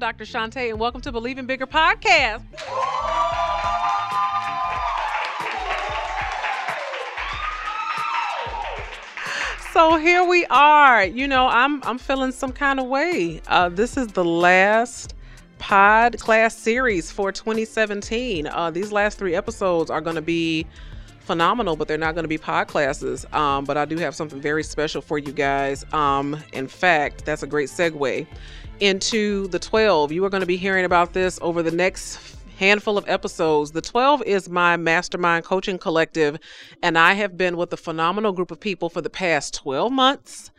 Dr. Shantae, and welcome to Believe in Bigger podcast. So here we are. You know, I'm I'm feeling some kind of way. Uh, this is the last pod class series for 2017. Uh, these last three episodes are going to be phenomenal, but they're not going to be pod classes. Um, but I do have something very special for you guys. Um, in fact, that's a great segue into the 12. You are going to be hearing about this over the next handful of episodes. The 12 is my mastermind coaching collective, and I have been with a phenomenal group of people for the past 12 months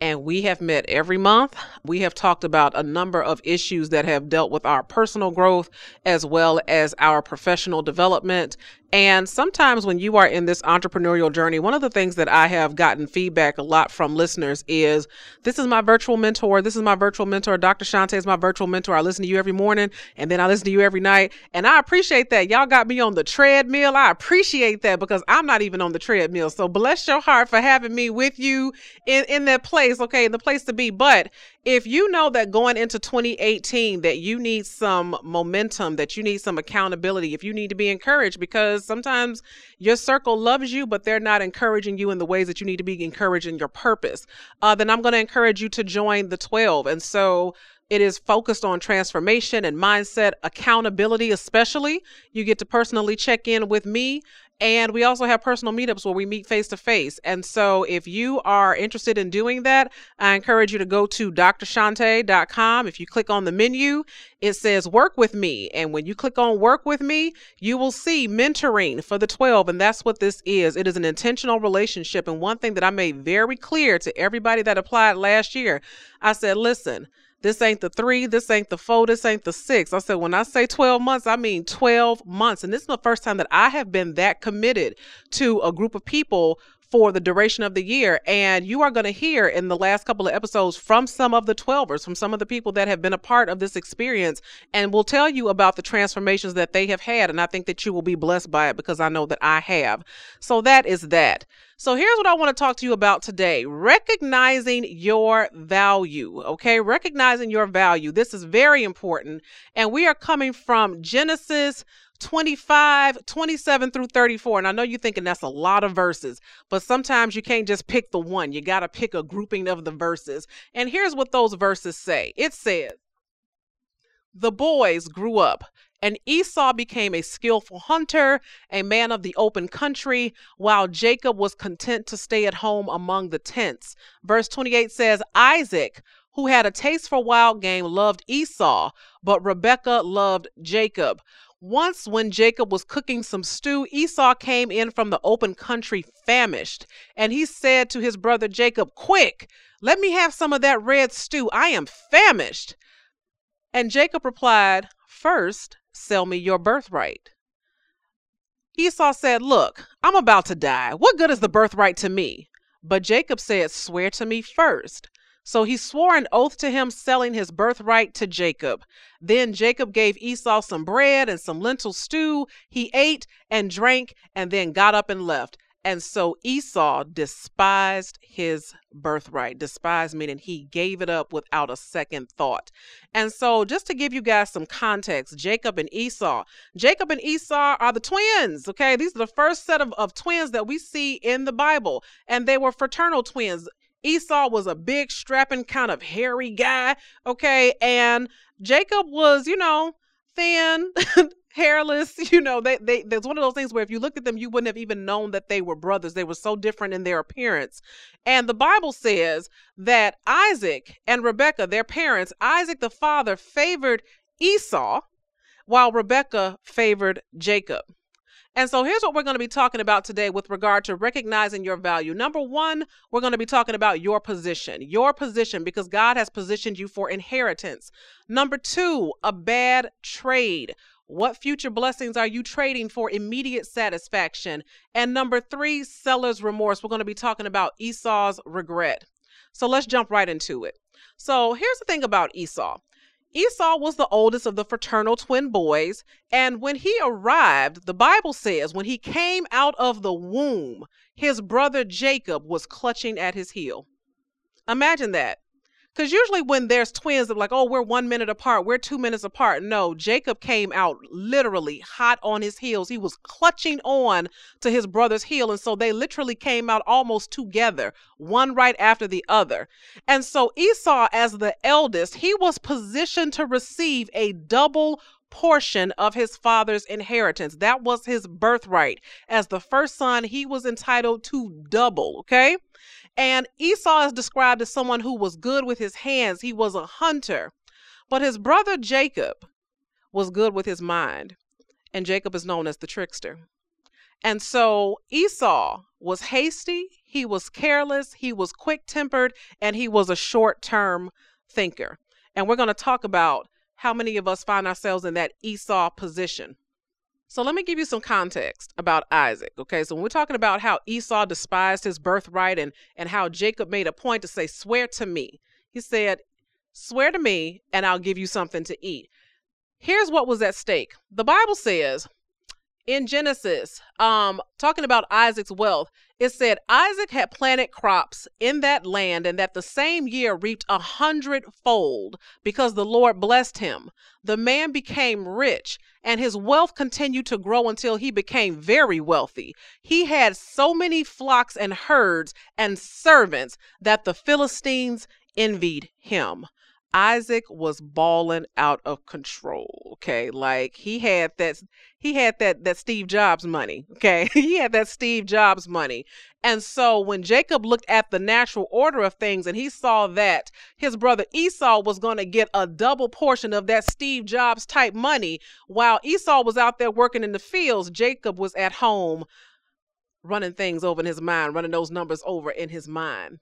and we have met every month. We have talked about a number of issues that have dealt with our personal growth as well as our professional development. And sometimes when you are in this entrepreneurial journey, one of the things that I have gotten feedback a lot from listeners is this is my virtual mentor. This is my virtual mentor. Dr. Shantae is my virtual mentor. I listen to you every morning and then I listen to you every night. And I appreciate that. Y'all got me on the treadmill. I appreciate that because I'm not even on the treadmill. So bless your heart for having me with you in, in that place, okay, in the place to be. But if you know that going into 2018 that you need some momentum, that you need some accountability, if you need to be encouraged because sometimes your circle loves you but they're not encouraging you in the ways that you need to be encouraged in your purpose, uh, then I'm going to encourage you to join the 12. And so it is focused on transformation and mindset, accountability, especially. You get to personally check in with me and we also have personal meetups where we meet face to face. And so if you are interested in doing that, I encourage you to go to drshantae.com. If you click on the menu, it says work with me. And when you click on work with me, you will see mentoring for the 12. And that's what this is. It is an intentional relationship. And one thing that I made very clear to everybody that applied last year, I said, listen, this ain't the three, this ain't the four, this ain't the six. I said, when I say 12 months, I mean 12 months. And this is the first time that I have been that committed to a group of people for the duration of the year. And you are going to hear in the last couple of episodes from some of the 12ers, from some of the people that have been a part of this experience, and will tell you about the transformations that they have had. And I think that you will be blessed by it because I know that I have. So that is that. So here's what I want to talk to you about today recognizing your value. Okay, recognizing your value. This is very important. And we are coming from Genesis 25, 27 through 34. And I know you're thinking that's a lot of verses, but sometimes you can't just pick the one. You got to pick a grouping of the verses. And here's what those verses say it says, The boys grew up and Esau became a skillful hunter, a man of the open country, while Jacob was content to stay at home among the tents. Verse 28 says, Isaac, who had a taste for wild game, loved Esau, but Rebekah loved Jacob. Once, when Jacob was cooking some stew, Esau came in from the open country famished, and he said to his brother Jacob, Quick, let me have some of that red stew. I am famished. And Jacob replied, First, sell me your birthright. Esau said, Look, I'm about to die. What good is the birthright to me? But Jacob said, Swear to me first. So he swore an oath to him, selling his birthright to Jacob. Then Jacob gave Esau some bread and some lentil stew. He ate and drank and then got up and left. And so Esau despised his birthright. Despised meaning he gave it up without a second thought. And so, just to give you guys some context, Jacob and Esau. Jacob and Esau are the twins, okay? These are the first set of, of twins that we see in the Bible, and they were fraternal twins. Esau was a big, strapping, kind of hairy guy, okay? And Jacob was, you know, thin, hairless. You know, they they there's one of those things where if you looked at them, you wouldn't have even known that they were brothers. They were so different in their appearance. And the Bible says that Isaac and Rebekah, their parents, Isaac the father favored Esau, while Rebekah favored Jacob. And so here's what we're going to be talking about today with regard to recognizing your value. Number one, we're going to be talking about your position, your position, because God has positioned you for inheritance. Number two, a bad trade. What future blessings are you trading for immediate satisfaction? And number three, seller's remorse. We're going to be talking about Esau's regret. So let's jump right into it. So here's the thing about Esau Esau was the oldest of the fraternal twin boys, and when he arrived, the Bible says when he came out of the womb, his brother Jacob was clutching at his heel. Imagine that. Because usually when there's twins, they're like, oh, we're one minute apart, we're two minutes apart. No, Jacob came out literally hot on his heels. He was clutching on to his brother's heel. And so they literally came out almost together, one right after the other. And so Esau, as the eldest, he was positioned to receive a double portion of his father's inheritance. That was his birthright. As the first son, he was entitled to double, okay? And Esau is described as someone who was good with his hands, he was a hunter. But his brother Jacob was good with his mind, and Jacob is known as the trickster. And so Esau was hasty, he was careless, he was quick tempered, and he was a short term thinker. And we're going to talk about how many of us find ourselves in that Esau position. So let me give you some context about Isaac. Okay, so when we're talking about how Esau despised his birthright and and how Jacob made a point to say, "Swear to me," he said, "Swear to me, and I'll give you something to eat." Here's what was at stake. The Bible says in Genesis, um, talking about Isaac's wealth, it said Isaac had planted crops in that land and that the same year reaped a hundredfold because the Lord blessed him. The man became rich and his wealth continued to grow until he became very wealthy. He had so many flocks and herds and servants that the Philistines envied him. Isaac was balling out of control. Okay. Like he had that he had that that Steve Jobs money. Okay. he had that Steve Jobs money. And so when Jacob looked at the natural order of things and he saw that his brother Esau was going to get a double portion of that Steve Jobs type money while Esau was out there working in the fields, Jacob was at home running things over in his mind, running those numbers over in his mind.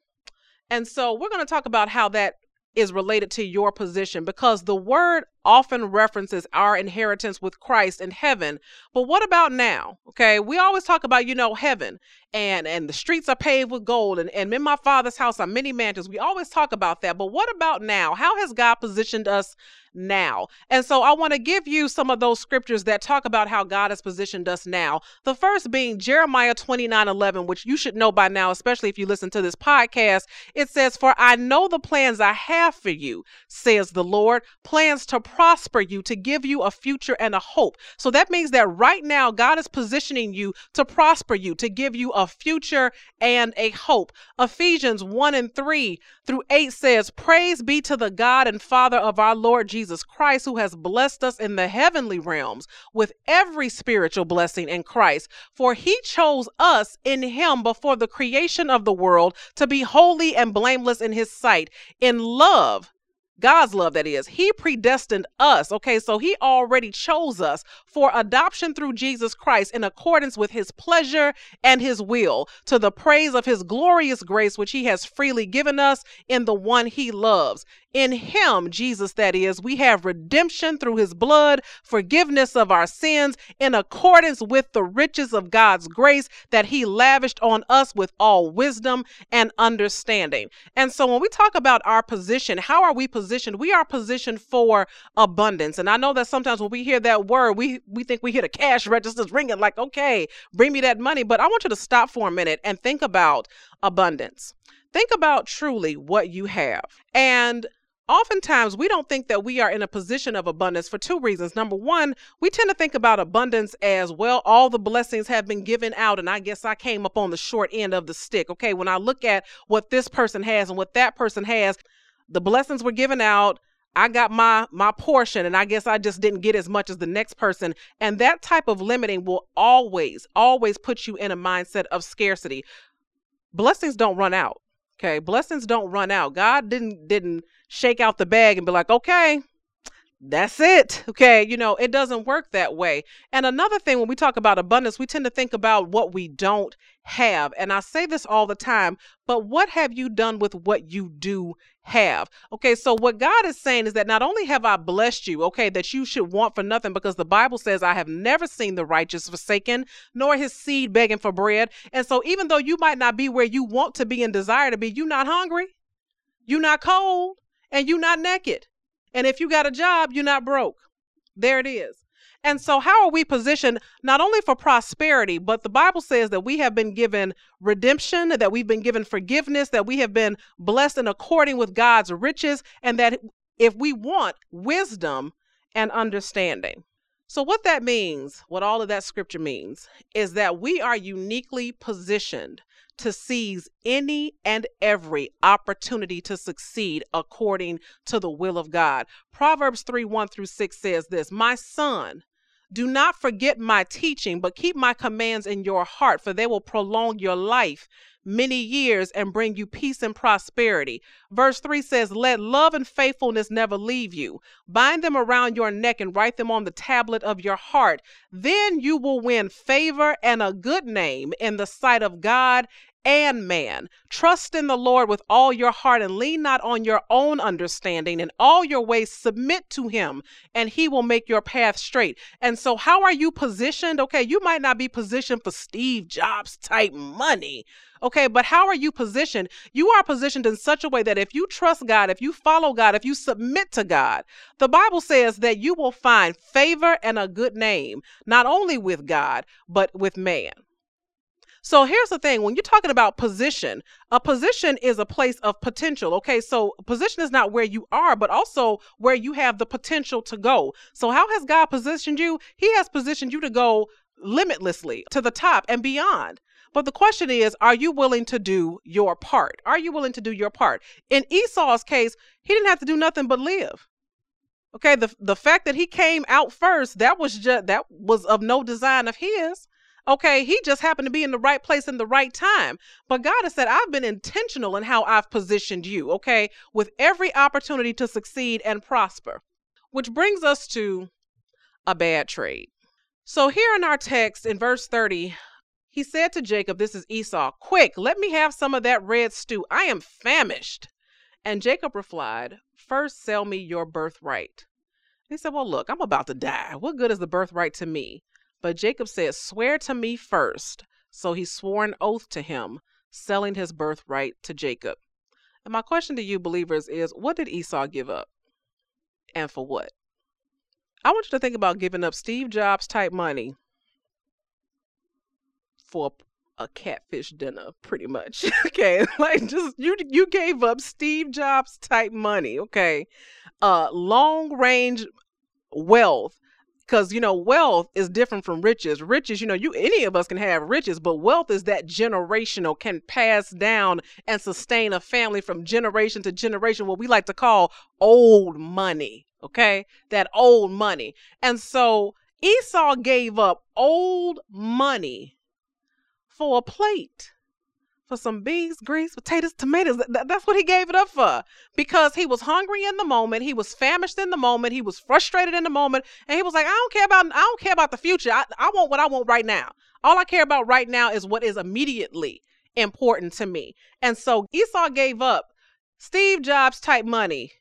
And so we're going to talk about how that is related to your position because the word often references our inheritance with Christ in heaven. But what about now? Okay, we always talk about, you know, heaven and and the streets are paved with gold and, and in my father's house are many mansions. We always talk about that. But what about now? How has God positioned us now. And so I want to give you some of those scriptures that talk about how God has positioned us now. The first being Jeremiah 29 11, which you should know by now, especially if you listen to this podcast. It says, For I know the plans I have for you, says the Lord, plans to prosper you, to give you a future and a hope. So that means that right now, God is positioning you to prosper you, to give you a future and a hope. Ephesians 1 and 3 through 8 says, Praise be to the God and Father of our Lord Jesus Christ, who has blessed us in the heavenly realms with every spiritual blessing in Christ. For he chose us in him before the creation of the world to be holy and blameless in his sight. In love, God's love, that is. He predestined us. Okay, so He already chose us for adoption through Jesus Christ in accordance with His pleasure and His will, to the praise of His glorious grace, which He has freely given us in the one He loves. In him, Jesus, that is, we have redemption through his blood, forgiveness of our sins, in accordance with the riches of God's grace that he lavished on us with all wisdom and understanding. And so when we talk about our position, how are we positioned? We are positioned for abundance. And I know that sometimes when we hear that word, we, we think we hear the cash registers ringing like, okay, bring me that money. But I want you to stop for a minute and think about abundance. Think about truly what you have. And Oftentimes, we don't think that we are in a position of abundance for two reasons. Number one, we tend to think about abundance as well, all the blessings have been given out, and I guess I came up on the short end of the stick. Okay, when I look at what this person has and what that person has, the blessings were given out. I got my my portion and I guess I just didn't get as much as the next person and that type of limiting will always always put you in a mindset of scarcity. Blessings don't run out. Okay, blessings don't run out. God didn't didn't shake out the bag and be like, "Okay, that's it." Okay, you know, it doesn't work that way. And another thing when we talk about abundance, we tend to think about what we don't have. And I say this all the time, but what have you done with what you do have? Okay, so what God is saying is that not only have I blessed you, okay, that you should want for nothing because the Bible says, I have never seen the righteous forsaken, nor his seed begging for bread. And so even though you might not be where you want to be and desire to be, you're not hungry, you're not cold, and you're not naked. And if you got a job, you're not broke. There it is. And so, how are we positioned not only for prosperity, but the Bible says that we have been given redemption, that we've been given forgiveness, that we have been blessed in according with God's riches, and that if we want wisdom and understanding. So, what that means, what all of that scripture means, is that we are uniquely positioned to seize any and every opportunity to succeed according to the will of God. Proverbs 3 1 through 6 says this My son, do not forget my teaching, but keep my commands in your heart, for they will prolong your life many years and bring you peace and prosperity. Verse 3 says, Let love and faithfulness never leave you. Bind them around your neck and write them on the tablet of your heart. Then you will win favor and a good name in the sight of God and man. Trust in the Lord with all your heart and lean not on your own understanding. In all your ways, submit to him, and he will make your path straight. And so, how are you positioned? Okay, you might not be positioned for Steve Jobs type money. Okay, but how are you positioned? You are positioned in such a way that if you trust God, if you follow God, if you submit to God, the Bible says that you will find favor and a good name, not only with God, but with man. So here's the thing when you're talking about position, a position is a place of potential. Okay, so position is not where you are, but also where you have the potential to go. So, how has God positioned you? He has positioned you to go limitlessly to the top and beyond. But the question is, are you willing to do your part? Are you willing to do your part? In Esau's case, he didn't have to do nothing but live. Okay, the the fact that he came out first, that was just that was of no design of his. Okay, he just happened to be in the right place in the right time. But God has said, I've been intentional in how I've positioned you, okay, with every opportunity to succeed and prosper. Which brings us to a bad trade. So here in our text in verse 30, he said to Jacob, This is Esau, quick, let me have some of that red stew. I am famished. And Jacob replied, First sell me your birthright. He said, Well, look, I'm about to die. What good is the birthright to me? But Jacob said, Swear to me first. So he swore an oath to him, selling his birthright to Jacob. And my question to you, believers, is what did Esau give up? And for what? I want you to think about giving up Steve Jobs type money for a catfish dinner, pretty much. okay, like just you you gave up Steve Jobs type money. Okay, uh, long range wealth because you know wealth is different from riches. Riches you know you any of us can have riches but wealth is that generational can pass down and sustain a family from generation to generation what we like to call old money okay? That old money. And so esau gave up old money for a plate for some beans, greens, potatoes, tomatoes. that's what he gave it up for because he was hungry in the moment. He was famished in the moment. He was frustrated in the moment. And he was like, I don't care about, I don't care about the future. I, I want what I want right now. All I care about right now is what is immediately important to me. And so Esau gave up Steve Jobs type money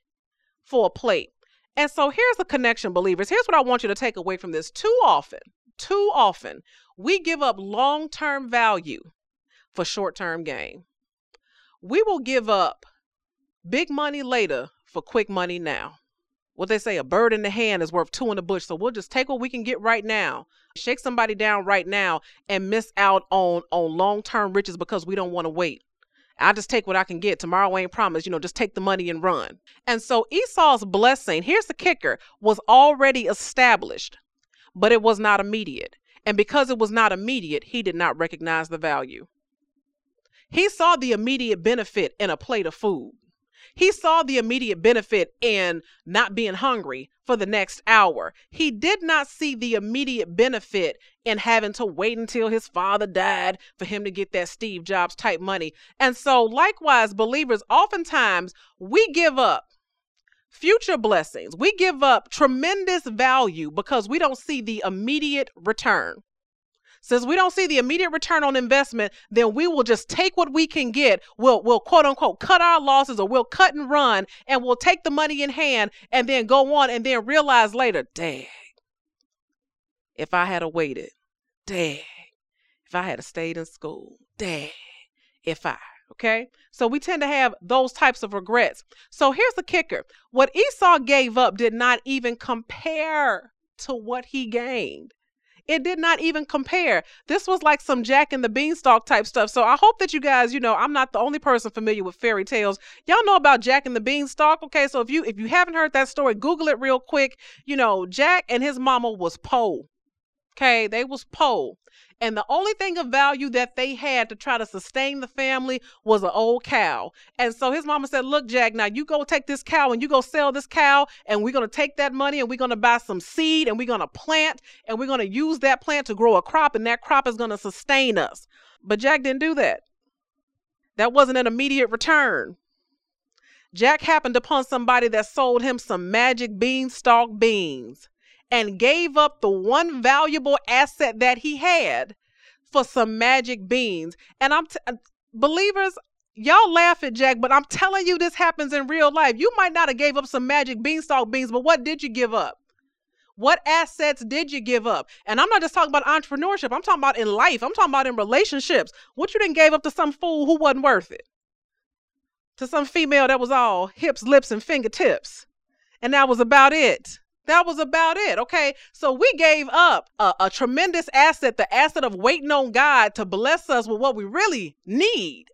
for a plate. And so here's the connection, believers. Here's what I want you to take away from this. Too often, too often, we give up long term value for short term gain. We will give up big money later for quick money now. What they say, a bird in the hand is worth two in the bush. So we'll just take what we can get right now, shake somebody down right now, and miss out on on long term riches because we don't want to wait. I just take what I can get. Tomorrow ain't promised. You know, just take the money and run. And so Esau's blessing, here's the kicker, was already established, but it was not immediate. And because it was not immediate, he did not recognize the value. He saw the immediate benefit in a plate of food. He saw the immediate benefit in not being hungry for the next hour. He did not see the immediate benefit in having to wait until his father died for him to get that Steve Jobs type money. And so, likewise, believers, oftentimes we give up future blessings. We give up tremendous value because we don't see the immediate return. Since we don't see the immediate return on investment, then we will just take what we can get. We'll, we'll quote unquote cut our losses or we'll cut and run and we'll take the money in hand and then go on and then realize later, dang, if I had waited, dang, if I had stayed in school, dang, if I, okay? So we tend to have those types of regrets. So here's the kicker what Esau gave up did not even compare to what he gained. It did not even compare. This was like some Jack and the Beanstalk type stuff. So I hope that you guys, you know, I'm not the only person familiar with fairy tales. Y'all know about Jack and the Beanstalk. Okay, so if you if you haven't heard that story, Google it real quick. You know, Jack and his mama was poor. Okay, they was poor. And the only thing of value that they had to try to sustain the family was an old cow. And so his mama said, Look, Jack, now you go take this cow and you go sell this cow, and we're going to take that money and we're going to buy some seed and we're going to plant and we're going to use that plant to grow a crop, and that crop is going to sustain us. But Jack didn't do that. That wasn't an immediate return. Jack happened upon somebody that sold him some magic beanstalk beans and gave up the one valuable asset that he had for some magic beans. And I'm t- uh, believers, y'all laugh at Jack, but I'm telling you this happens in real life. You might not have gave up some magic beanstalk beans, but what did you give up? What assets did you give up? And I'm not just talking about entrepreneurship. I'm talking about in life. I'm talking about in relationships. What you didn't gave up to some fool who wasn't worth it? To some female that was all hips, lips, and fingertips. And that was about it. That was about it. Okay. So we gave up a, a, tremendous asset, the asset of waiting on God to bless us with what we really need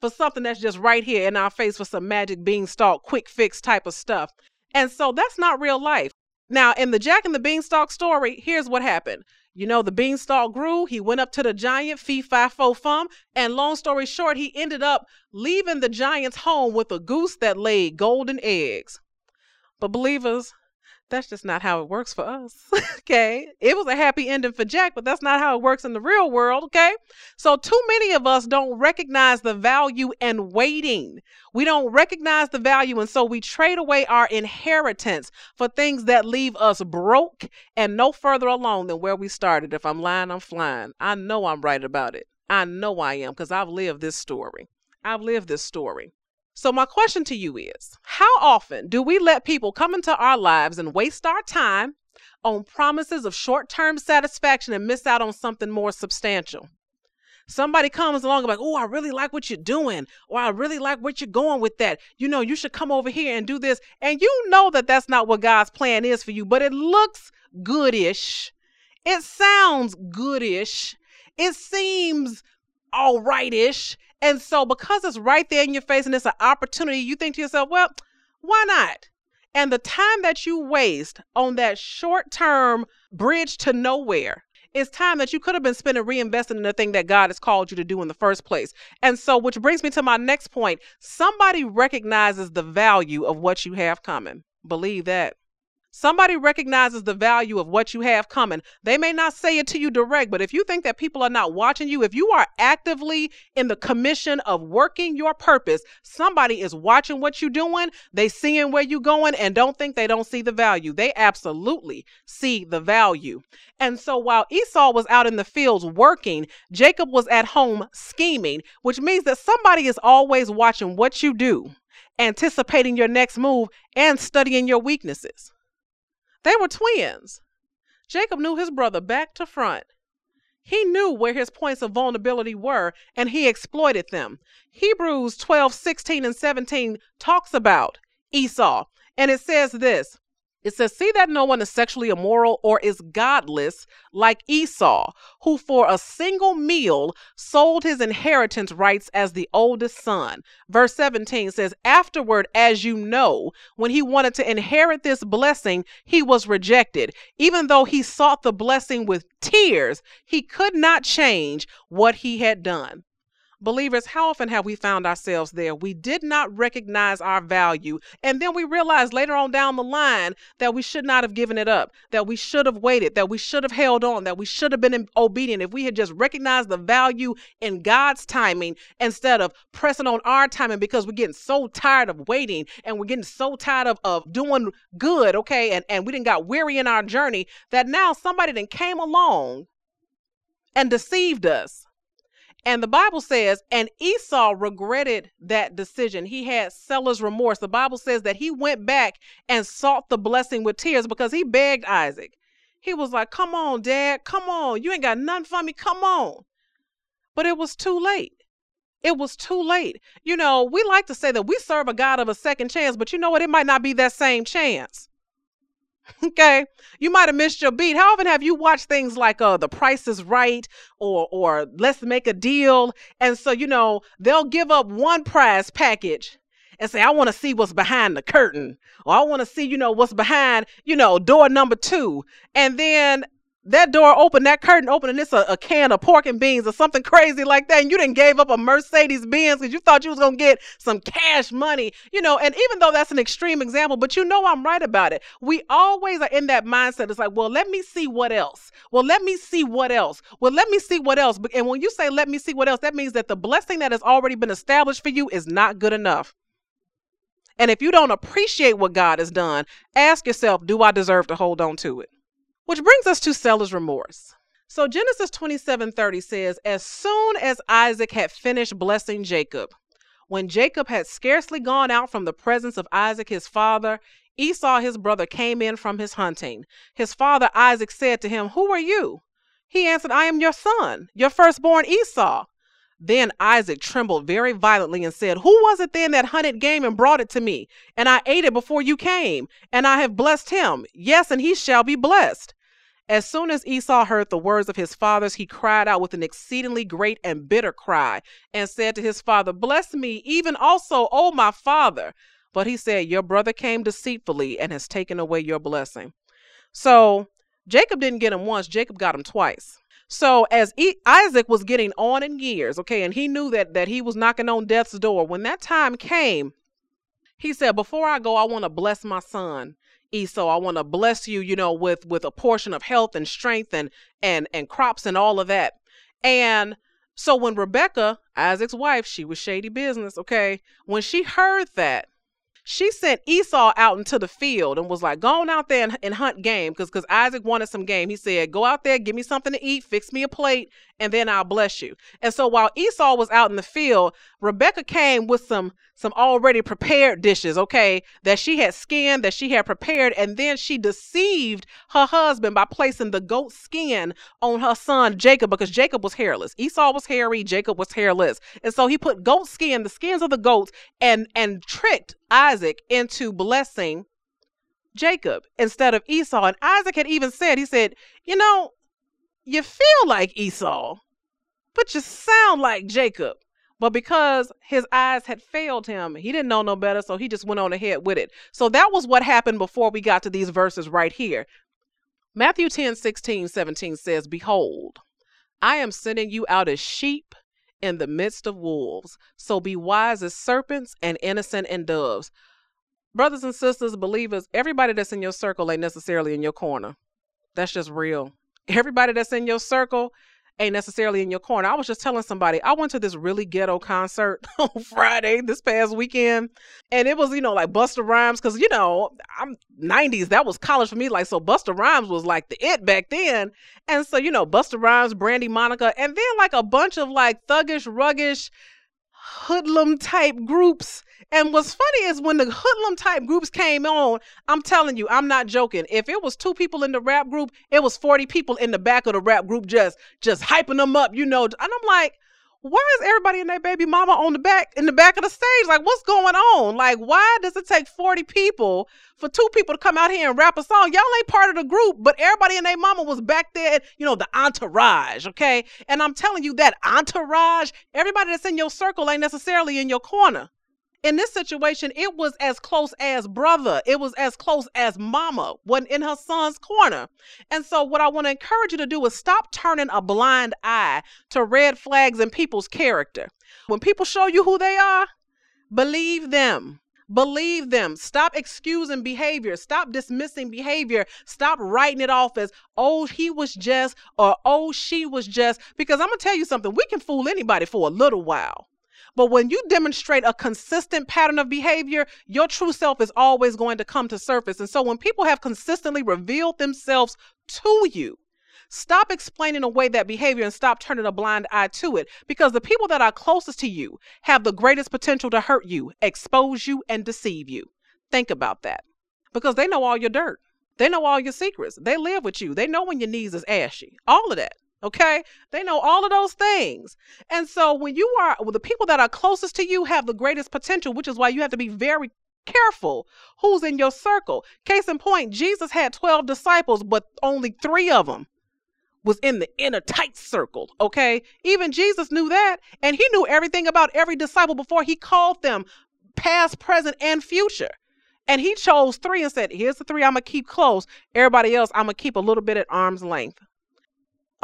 for something that's just right here in our face for some magic beanstalk, quick fix type of stuff. And so that's not real life. Now, in the Jack and the Beanstalk story, here's what happened. You know, the beanstalk grew. He went up to the giant, fee, fi, fo, fum. And long story short, he ended up leaving the giant's home with a goose that laid golden eggs. But believers, that's just not how it works for us. okay. It was a happy ending for Jack, but that's not how it works in the real world. Okay. So, too many of us don't recognize the value in waiting. We don't recognize the value. And so we trade away our inheritance for things that leave us broke and no further along than where we started. If I'm lying, I'm flying. I know I'm right about it. I know I am because I've lived this story. I've lived this story. So, my question to you is How often do we let people come into our lives and waste our time on promises of short term satisfaction and miss out on something more substantial? Somebody comes along and like, oh, I really like what you're doing, or I really like what you're going with that. You know, you should come over here and do this. And you know that that's not what God's plan is for you, but it looks goodish. It sounds goodish. It seems all rightish. And so, because it's right there in your face and it's an opportunity, you think to yourself, well, why not? And the time that you waste on that short term bridge to nowhere is time that you could have been spending reinvesting in the thing that God has called you to do in the first place. And so, which brings me to my next point somebody recognizes the value of what you have coming. Believe that. Somebody recognizes the value of what you have coming. They may not say it to you direct, but if you think that people are not watching you, if you are actively in the commission of working your purpose, somebody is watching what you're doing. They seeing where you're going and don't think they don't see the value. They absolutely see the value. And so while Esau was out in the fields working, Jacob was at home scheming, which means that somebody is always watching what you do, anticipating your next move, and studying your weaknesses. They were twins. Jacob knew his brother back to front. He knew where his points of vulnerability were and he exploited them. Hebrews 12, 16, and 17 talks about Esau, and it says this it says, See that no one is sexually immoral or is godless like Esau, who for a single meal sold his inheritance rights as the oldest son. Verse 17 says, Afterward, as you know, when he wanted to inherit this blessing, he was rejected. Even though he sought the blessing with tears, he could not change what he had done. Believers, how often have we found ourselves there? We did not recognize our value. And then we realized later on down the line that we should not have given it up, that we should have waited, that we should have held on, that we should have been obedient. If we had just recognized the value in God's timing instead of pressing on our timing because we're getting so tired of waiting and we're getting so tired of, of doing good, okay? And, and we didn't got weary in our journey that now somebody then came along and deceived us and the Bible says, and Esau regretted that decision. He had seller's remorse. The Bible says that he went back and sought the blessing with tears because he begged Isaac. He was like, Come on, dad, come on. You ain't got nothing for me. Come on. But it was too late. It was too late. You know, we like to say that we serve a God of a second chance, but you know what? It might not be that same chance. Okay, you might have missed your beat. How often have you watched things like uh The Price is Right or or Let's Make a Deal? And so you know they'll give up one prize package and say, I want to see what's behind the curtain, or I want to see, you know, what's behind, you know, door number two. And then that door open, that curtain open, and it's a, a, can of pork and beans or something crazy like that. And you didn't gave up a Mercedes Benz because you thought you was gonna get some cash money, you know. And even though that's an extreme example, but you know I'm right about it. We always are in that mindset. It's like, well, let me see what else. Well, let me see what else. Well, let me see what else. And when you say let me see what else, that means that the blessing that has already been established for you is not good enough. And if you don't appreciate what God has done, ask yourself, do I deserve to hold on to it? Which brings us to seller's remorse. So Genesis 27:30 says, As soon as Isaac had finished blessing Jacob, when Jacob had scarcely gone out from the presence of Isaac his father, Esau his brother came in from his hunting. His father Isaac said to him, Who are you? He answered, I am your son, your firstborn Esau. Then Isaac trembled very violently and said, Who was it then that hunted game and brought it to me? And I ate it before you came, and I have blessed him. Yes, and he shall be blessed. As soon as Esau heard the words of his fathers, he cried out with an exceedingly great and bitter cry, and said to his father, Bless me, even also, O my father. But he said, Your brother came deceitfully and has taken away your blessing. So Jacob didn't get him once, Jacob got him twice. So as e- Isaac was getting on in years, okay, and he knew that that he was knocking on death's door, when that time came, he said, "Before I go, I want to bless my son." Esau, I want to bless you, you know, with with a portion of health and strength and and and crops and all of that. And so when Rebecca, Isaac's wife, she was shady business, okay? When she heard that, she sent Esau out into the field and was like, go on out there and, and hunt game because Isaac wanted some game. He said, go out there, give me something to eat, fix me a plate, and then I'll bless you. And so while Esau was out in the field, Rebecca came with some some already prepared dishes, okay, that she had skinned, that she had prepared, and then she deceived her husband by placing the goat skin on her son Jacob because Jacob was hairless. Esau was hairy, Jacob was hairless. And so he put goat skin, the skins of the goats, and and tricked Isaac into blessing Jacob instead of Esau. And Isaac had even said, he said, you know, you feel like Esau, but you sound like Jacob. But because his eyes had failed him, he didn't know no better, so he just went on ahead with it. So that was what happened before we got to these verses right here. Matthew 10 16, 17 says, Behold, I am sending you out as sheep in the midst of wolves. So be wise as serpents and innocent as doves. Brothers and sisters, believers, everybody that's in your circle ain't necessarily in your corner. That's just real. Everybody that's in your circle ain't necessarily in your corner. I was just telling somebody I went to this really ghetto concert on Friday this past weekend, and it was you know like Busta Rhymes because you know I'm 90s that was college for me like so Busta Rhymes was like the it back then, and so you know Busta Rhymes, Brandy Monica, and then like a bunch of like thuggish, ruggish hoodlum type groups. And what's funny is when the hoodlum type groups came on, I'm telling you, I'm not joking. If it was two people in the rap group, it was 40 people in the back of the rap group just just hyping them up, you know. And I'm like, why is everybody and their baby mama on the back in the back of the stage? Like, what's going on? Like, why does it take 40 people for two people to come out here and rap a song? Y'all ain't part of the group, but everybody and their mama was back there, you know, the entourage, okay? And I'm telling you that entourage, everybody that's in your circle ain't necessarily in your corner in this situation, it was as close as brother. It was as close as mama when in her son's corner. And so, what I want to encourage you to do is stop turning a blind eye to red flags in people's character. When people show you who they are, believe them. Believe them. Stop excusing behavior. Stop dismissing behavior. Stop writing it off as, oh, he was just, or oh, she was just. Because I'm going to tell you something, we can fool anybody for a little while. But when you demonstrate a consistent pattern of behavior, your true self is always going to come to surface. And so when people have consistently revealed themselves to you, Stop explaining away that behavior and stop turning a blind eye to it because the people that are closest to you have the greatest potential to hurt you, expose you, and deceive you. Think about that because they know all your dirt. They know all your secrets. They live with you. They know when your knees is ashy. All of that. Okay. They know all of those things. And so when you are, well, the people that are closest to you have the greatest potential, which is why you have to be very careful who's in your circle. Case in point, Jesus had 12 disciples, but only three of them was in the inner tight circle. Okay. Even Jesus knew that. And he knew everything about every disciple before he called them past, present, and future. And he chose three and said, Here's the three I'm to keep close. Everybody else, I'm to keep a little bit at arm's length.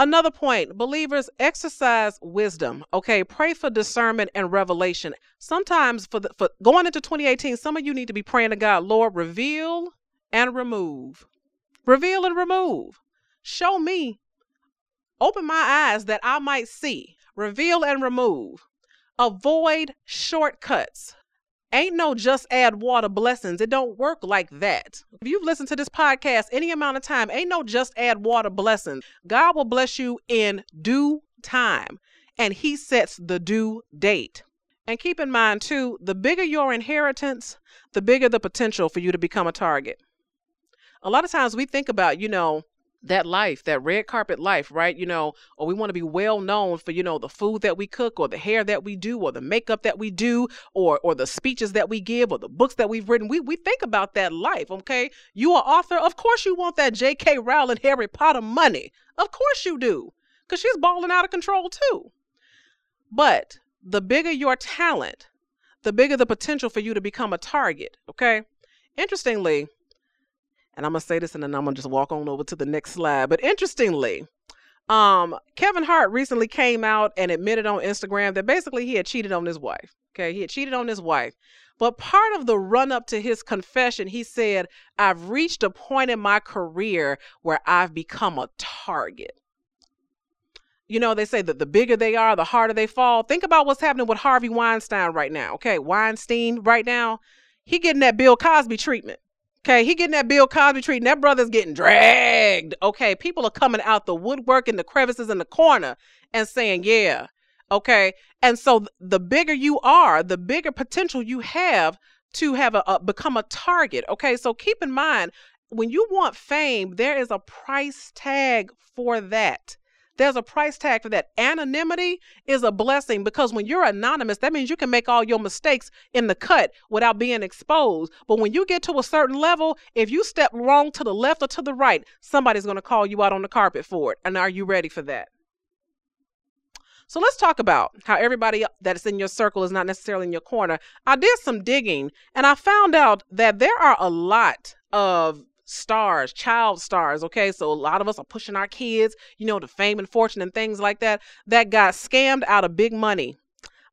Another point believers exercise wisdom. Okay, pray for discernment and revelation. Sometimes for, the, for going into 2018, some of you need to be praying to God, Lord, reveal and remove. Reveal and remove. Show me. Open my eyes that I might see. Reveal and remove. Avoid shortcuts. Ain't no just add water blessings. It don't work like that. If you've listened to this podcast any amount of time, ain't no just add water blessings. God will bless you in due time, and He sets the due date. And keep in mind, too, the bigger your inheritance, the bigger the potential for you to become a target. A lot of times we think about, you know, that life, that red carpet life, right? You know, or we want to be well known for, you know, the food that we cook or the hair that we do or the makeup that we do or or the speeches that we give or the books that we've written. We we think about that life, okay? You are author, of course you want that J.K. Rowling Harry Potter money. Of course you do. Cuz she's balling out of control too. But the bigger your talent, the bigger the potential for you to become a target, okay? Interestingly, and I'm gonna say this and then I'm gonna just walk on over to the next slide. But interestingly, um, Kevin Hart recently came out and admitted on Instagram that basically he had cheated on his wife. Okay, he had cheated on his wife. But part of the run up to his confession, he said, I've reached a point in my career where I've become a target. You know, they say that the bigger they are, the harder they fall. Think about what's happening with Harvey Weinstein right now. Okay, Weinstein right now, he getting that Bill Cosby treatment. Okay, he getting that Bill Cosby treatment. That brother's getting dragged. Okay, people are coming out the woodwork in the crevices in the corner and saying, yeah. Okay, and so the bigger you are, the bigger potential you have to have a, a become a target. Okay, so keep in mind when you want fame, there is a price tag for that. There's a price tag for that. Anonymity is a blessing because when you're anonymous, that means you can make all your mistakes in the cut without being exposed. But when you get to a certain level, if you step wrong to the left or to the right, somebody's going to call you out on the carpet for it. And are you ready for that? So let's talk about how everybody that's in your circle is not necessarily in your corner. I did some digging and I found out that there are a lot of stars, child stars, okay? So a lot of us are pushing our kids, you know, to fame and fortune and things like that, that got scammed out of big money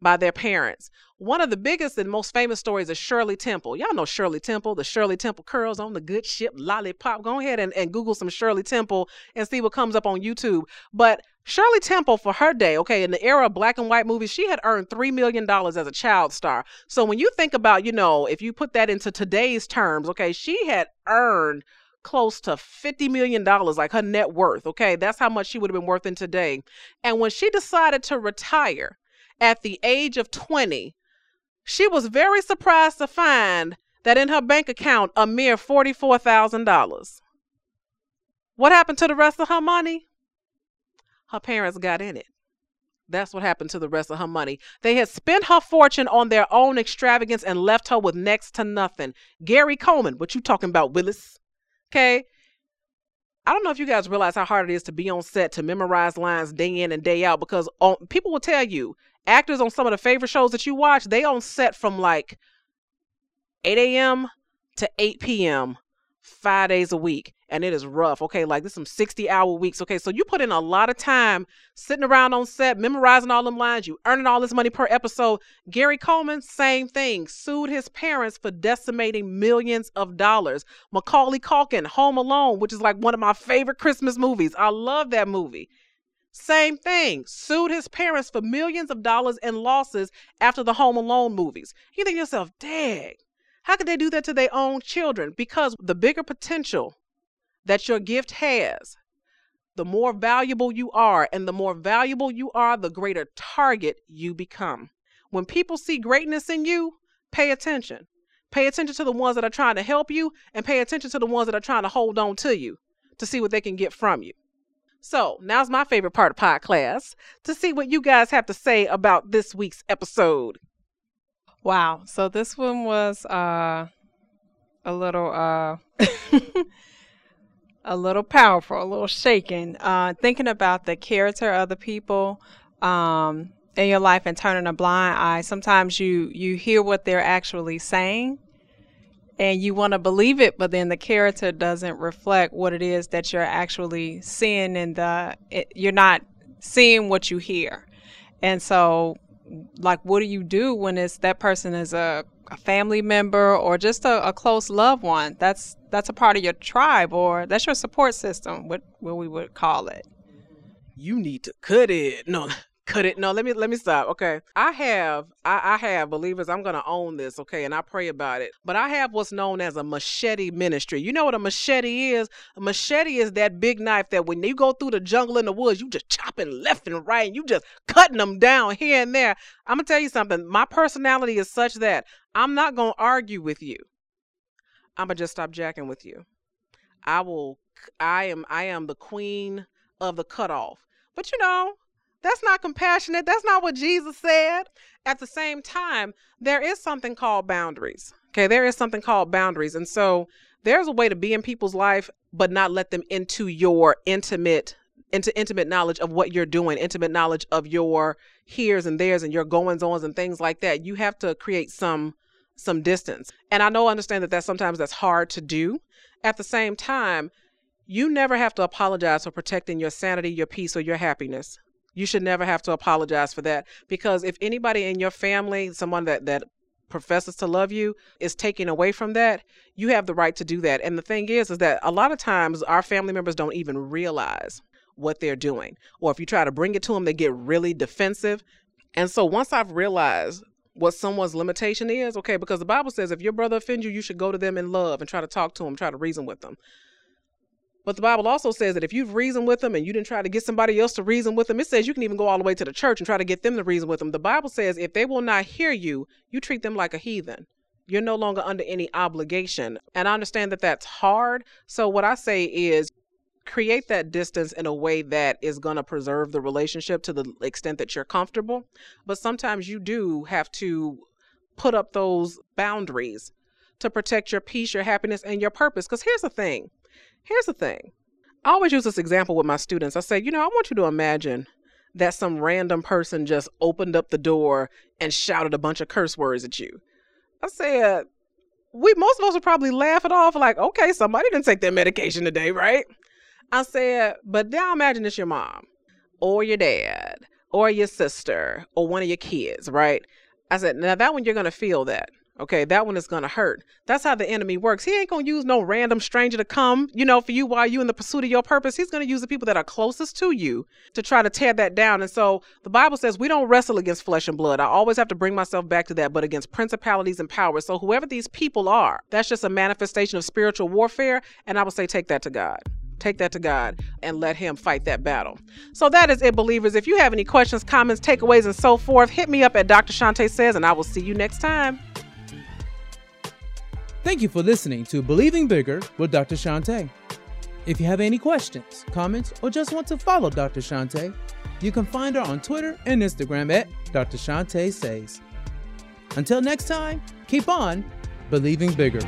by their parents. One of the biggest and most famous stories is Shirley Temple. Y'all know Shirley Temple, the Shirley Temple curls on the good ship lollipop. Go ahead and, and Google some Shirley Temple and see what comes up on YouTube. But Shirley Temple, for her day, okay, in the era of black and white movies, she had earned $3 million as a child star. So when you think about, you know, if you put that into today's terms, okay, she had earned close to $50 million, like her net worth, okay? That's how much she would have been worth in today. And when she decided to retire at the age of 20, she was very surprised to find that in her bank account a mere $44,000. What happened to the rest of her money? Her parents got in it. That's what happened to the rest of her money. They had spent her fortune on their own extravagance and left her with next to nothing. Gary Coleman, what you talking about, Willis? Okay. I don't know if you guys realize how hard it is to be on set to memorize lines day in and day out because on, people will tell you actors on some of the favorite shows that you watch, they on set from like 8 a.m. to 8 p.m. five days a week. And it is rough. Okay, like this some 60 hour weeks. Okay, so you put in a lot of time sitting around on set, memorizing all them lines, you earning all this money per episode. Gary Coleman, same thing, sued his parents for decimating millions of dollars. Macaulay Culkin, Home Alone, which is like one of my favorite Christmas movies. I love that movie. Same thing, sued his parents for millions of dollars in losses after the Home Alone movies. You think yourself, dang, how could they do that to their own children? Because the bigger potential that your gift has, the more valuable you are, and the more valuable you are, the greater target you become. When people see greatness in you, pay attention. Pay attention to the ones that are trying to help you, and pay attention to the ones that are trying to hold on to you to see what they can get from you. So now's my favorite part of pod class to see what you guys have to say about this week's episode. Wow. So this one was uh a little uh a little powerful, a little shaken. Uh, thinking about the character of the people um, in your life and turning a blind eye. Sometimes you you hear what they're actually saying, and you want to believe it, but then the character doesn't reflect what it is that you're actually seeing, and the it, you're not seeing what you hear. And so, like, what do you do when it's that person is a a family member or just a, a, close loved one. That's that's a part of your tribe or that's your support system, what what we would call it. You need to cut it. No, cut it. No, let me let me stop. Okay. I have I, I have believers, I'm gonna own this, okay, and I pray about it. But I have what's known as a machete ministry. You know what a machete is? A machete is that big knife that when you go through the jungle in the woods, you just chopping left and right, and you just cutting them down here and there. I'm gonna tell you something. My personality is such that I'm not gonna argue with you. I'm gonna just stop jacking with you. I will I am I am the queen of the cutoff. But you know, that's not compassionate. That's not what Jesus said. At the same time, there is something called boundaries. Okay, there is something called boundaries. And so there's a way to be in people's life, but not let them into your intimate into intimate knowledge of what you're doing, intimate knowledge of your here's and there's and your goings ons and things like that. You have to create some some distance. And I know I understand that that sometimes that's hard to do. At the same time, you never have to apologize for protecting your sanity, your peace, or your happiness. You should never have to apologize for that because if anybody in your family, someone that that professes to love you is taking away from that, you have the right to do that. And the thing is is that a lot of times our family members don't even realize what they're doing. Or if you try to bring it to them, they get really defensive. And so once I've realized what someone's limitation is, okay, because the Bible says if your brother offends you, you should go to them in love and try to talk to them, try to reason with them. But the Bible also says that if you've reasoned with them and you didn't try to get somebody else to reason with them, it says you can even go all the way to the church and try to get them to reason with them. The Bible says if they will not hear you, you treat them like a heathen. You're no longer under any obligation. And I understand that that's hard. So what I say is create that distance in a way that is going to preserve the relationship to the extent that you're comfortable. But sometimes you do have to put up those boundaries to protect your peace, your happiness, and your purpose. Because here's the thing Here's the thing I always use this example with my students. I say, you know, I want you to imagine that some random person just opened up the door and shouted a bunch of curse words at you. I said, we most of us would probably laugh it off, like, okay, somebody didn't take their medication today, right? I said, but now imagine it's your mom or your dad or your sister or one of your kids, right? I said, now that one you're gonna feel that. Okay, that one is gonna hurt. That's how the enemy works. He ain't gonna use no random stranger to come, you know, for you while you in the pursuit of your purpose. He's gonna use the people that are closest to you to try to tear that down. And so the Bible says we don't wrestle against flesh and blood. I always have to bring myself back to that, but against principalities and powers. So whoever these people are, that's just a manifestation of spiritual warfare. And I would say take that to God. Take that to God and let Him fight that battle. So that is it, believers. If you have any questions, comments, takeaways, and so forth, hit me up at Dr. Shantae Says, and I will see you next time. Thank you for listening to Believing Bigger with Dr. Shantae. If you have any questions, comments, or just want to follow Dr. Shantae, you can find her on Twitter and Instagram at Dr. Shantae Says. Until next time, keep on believing bigger.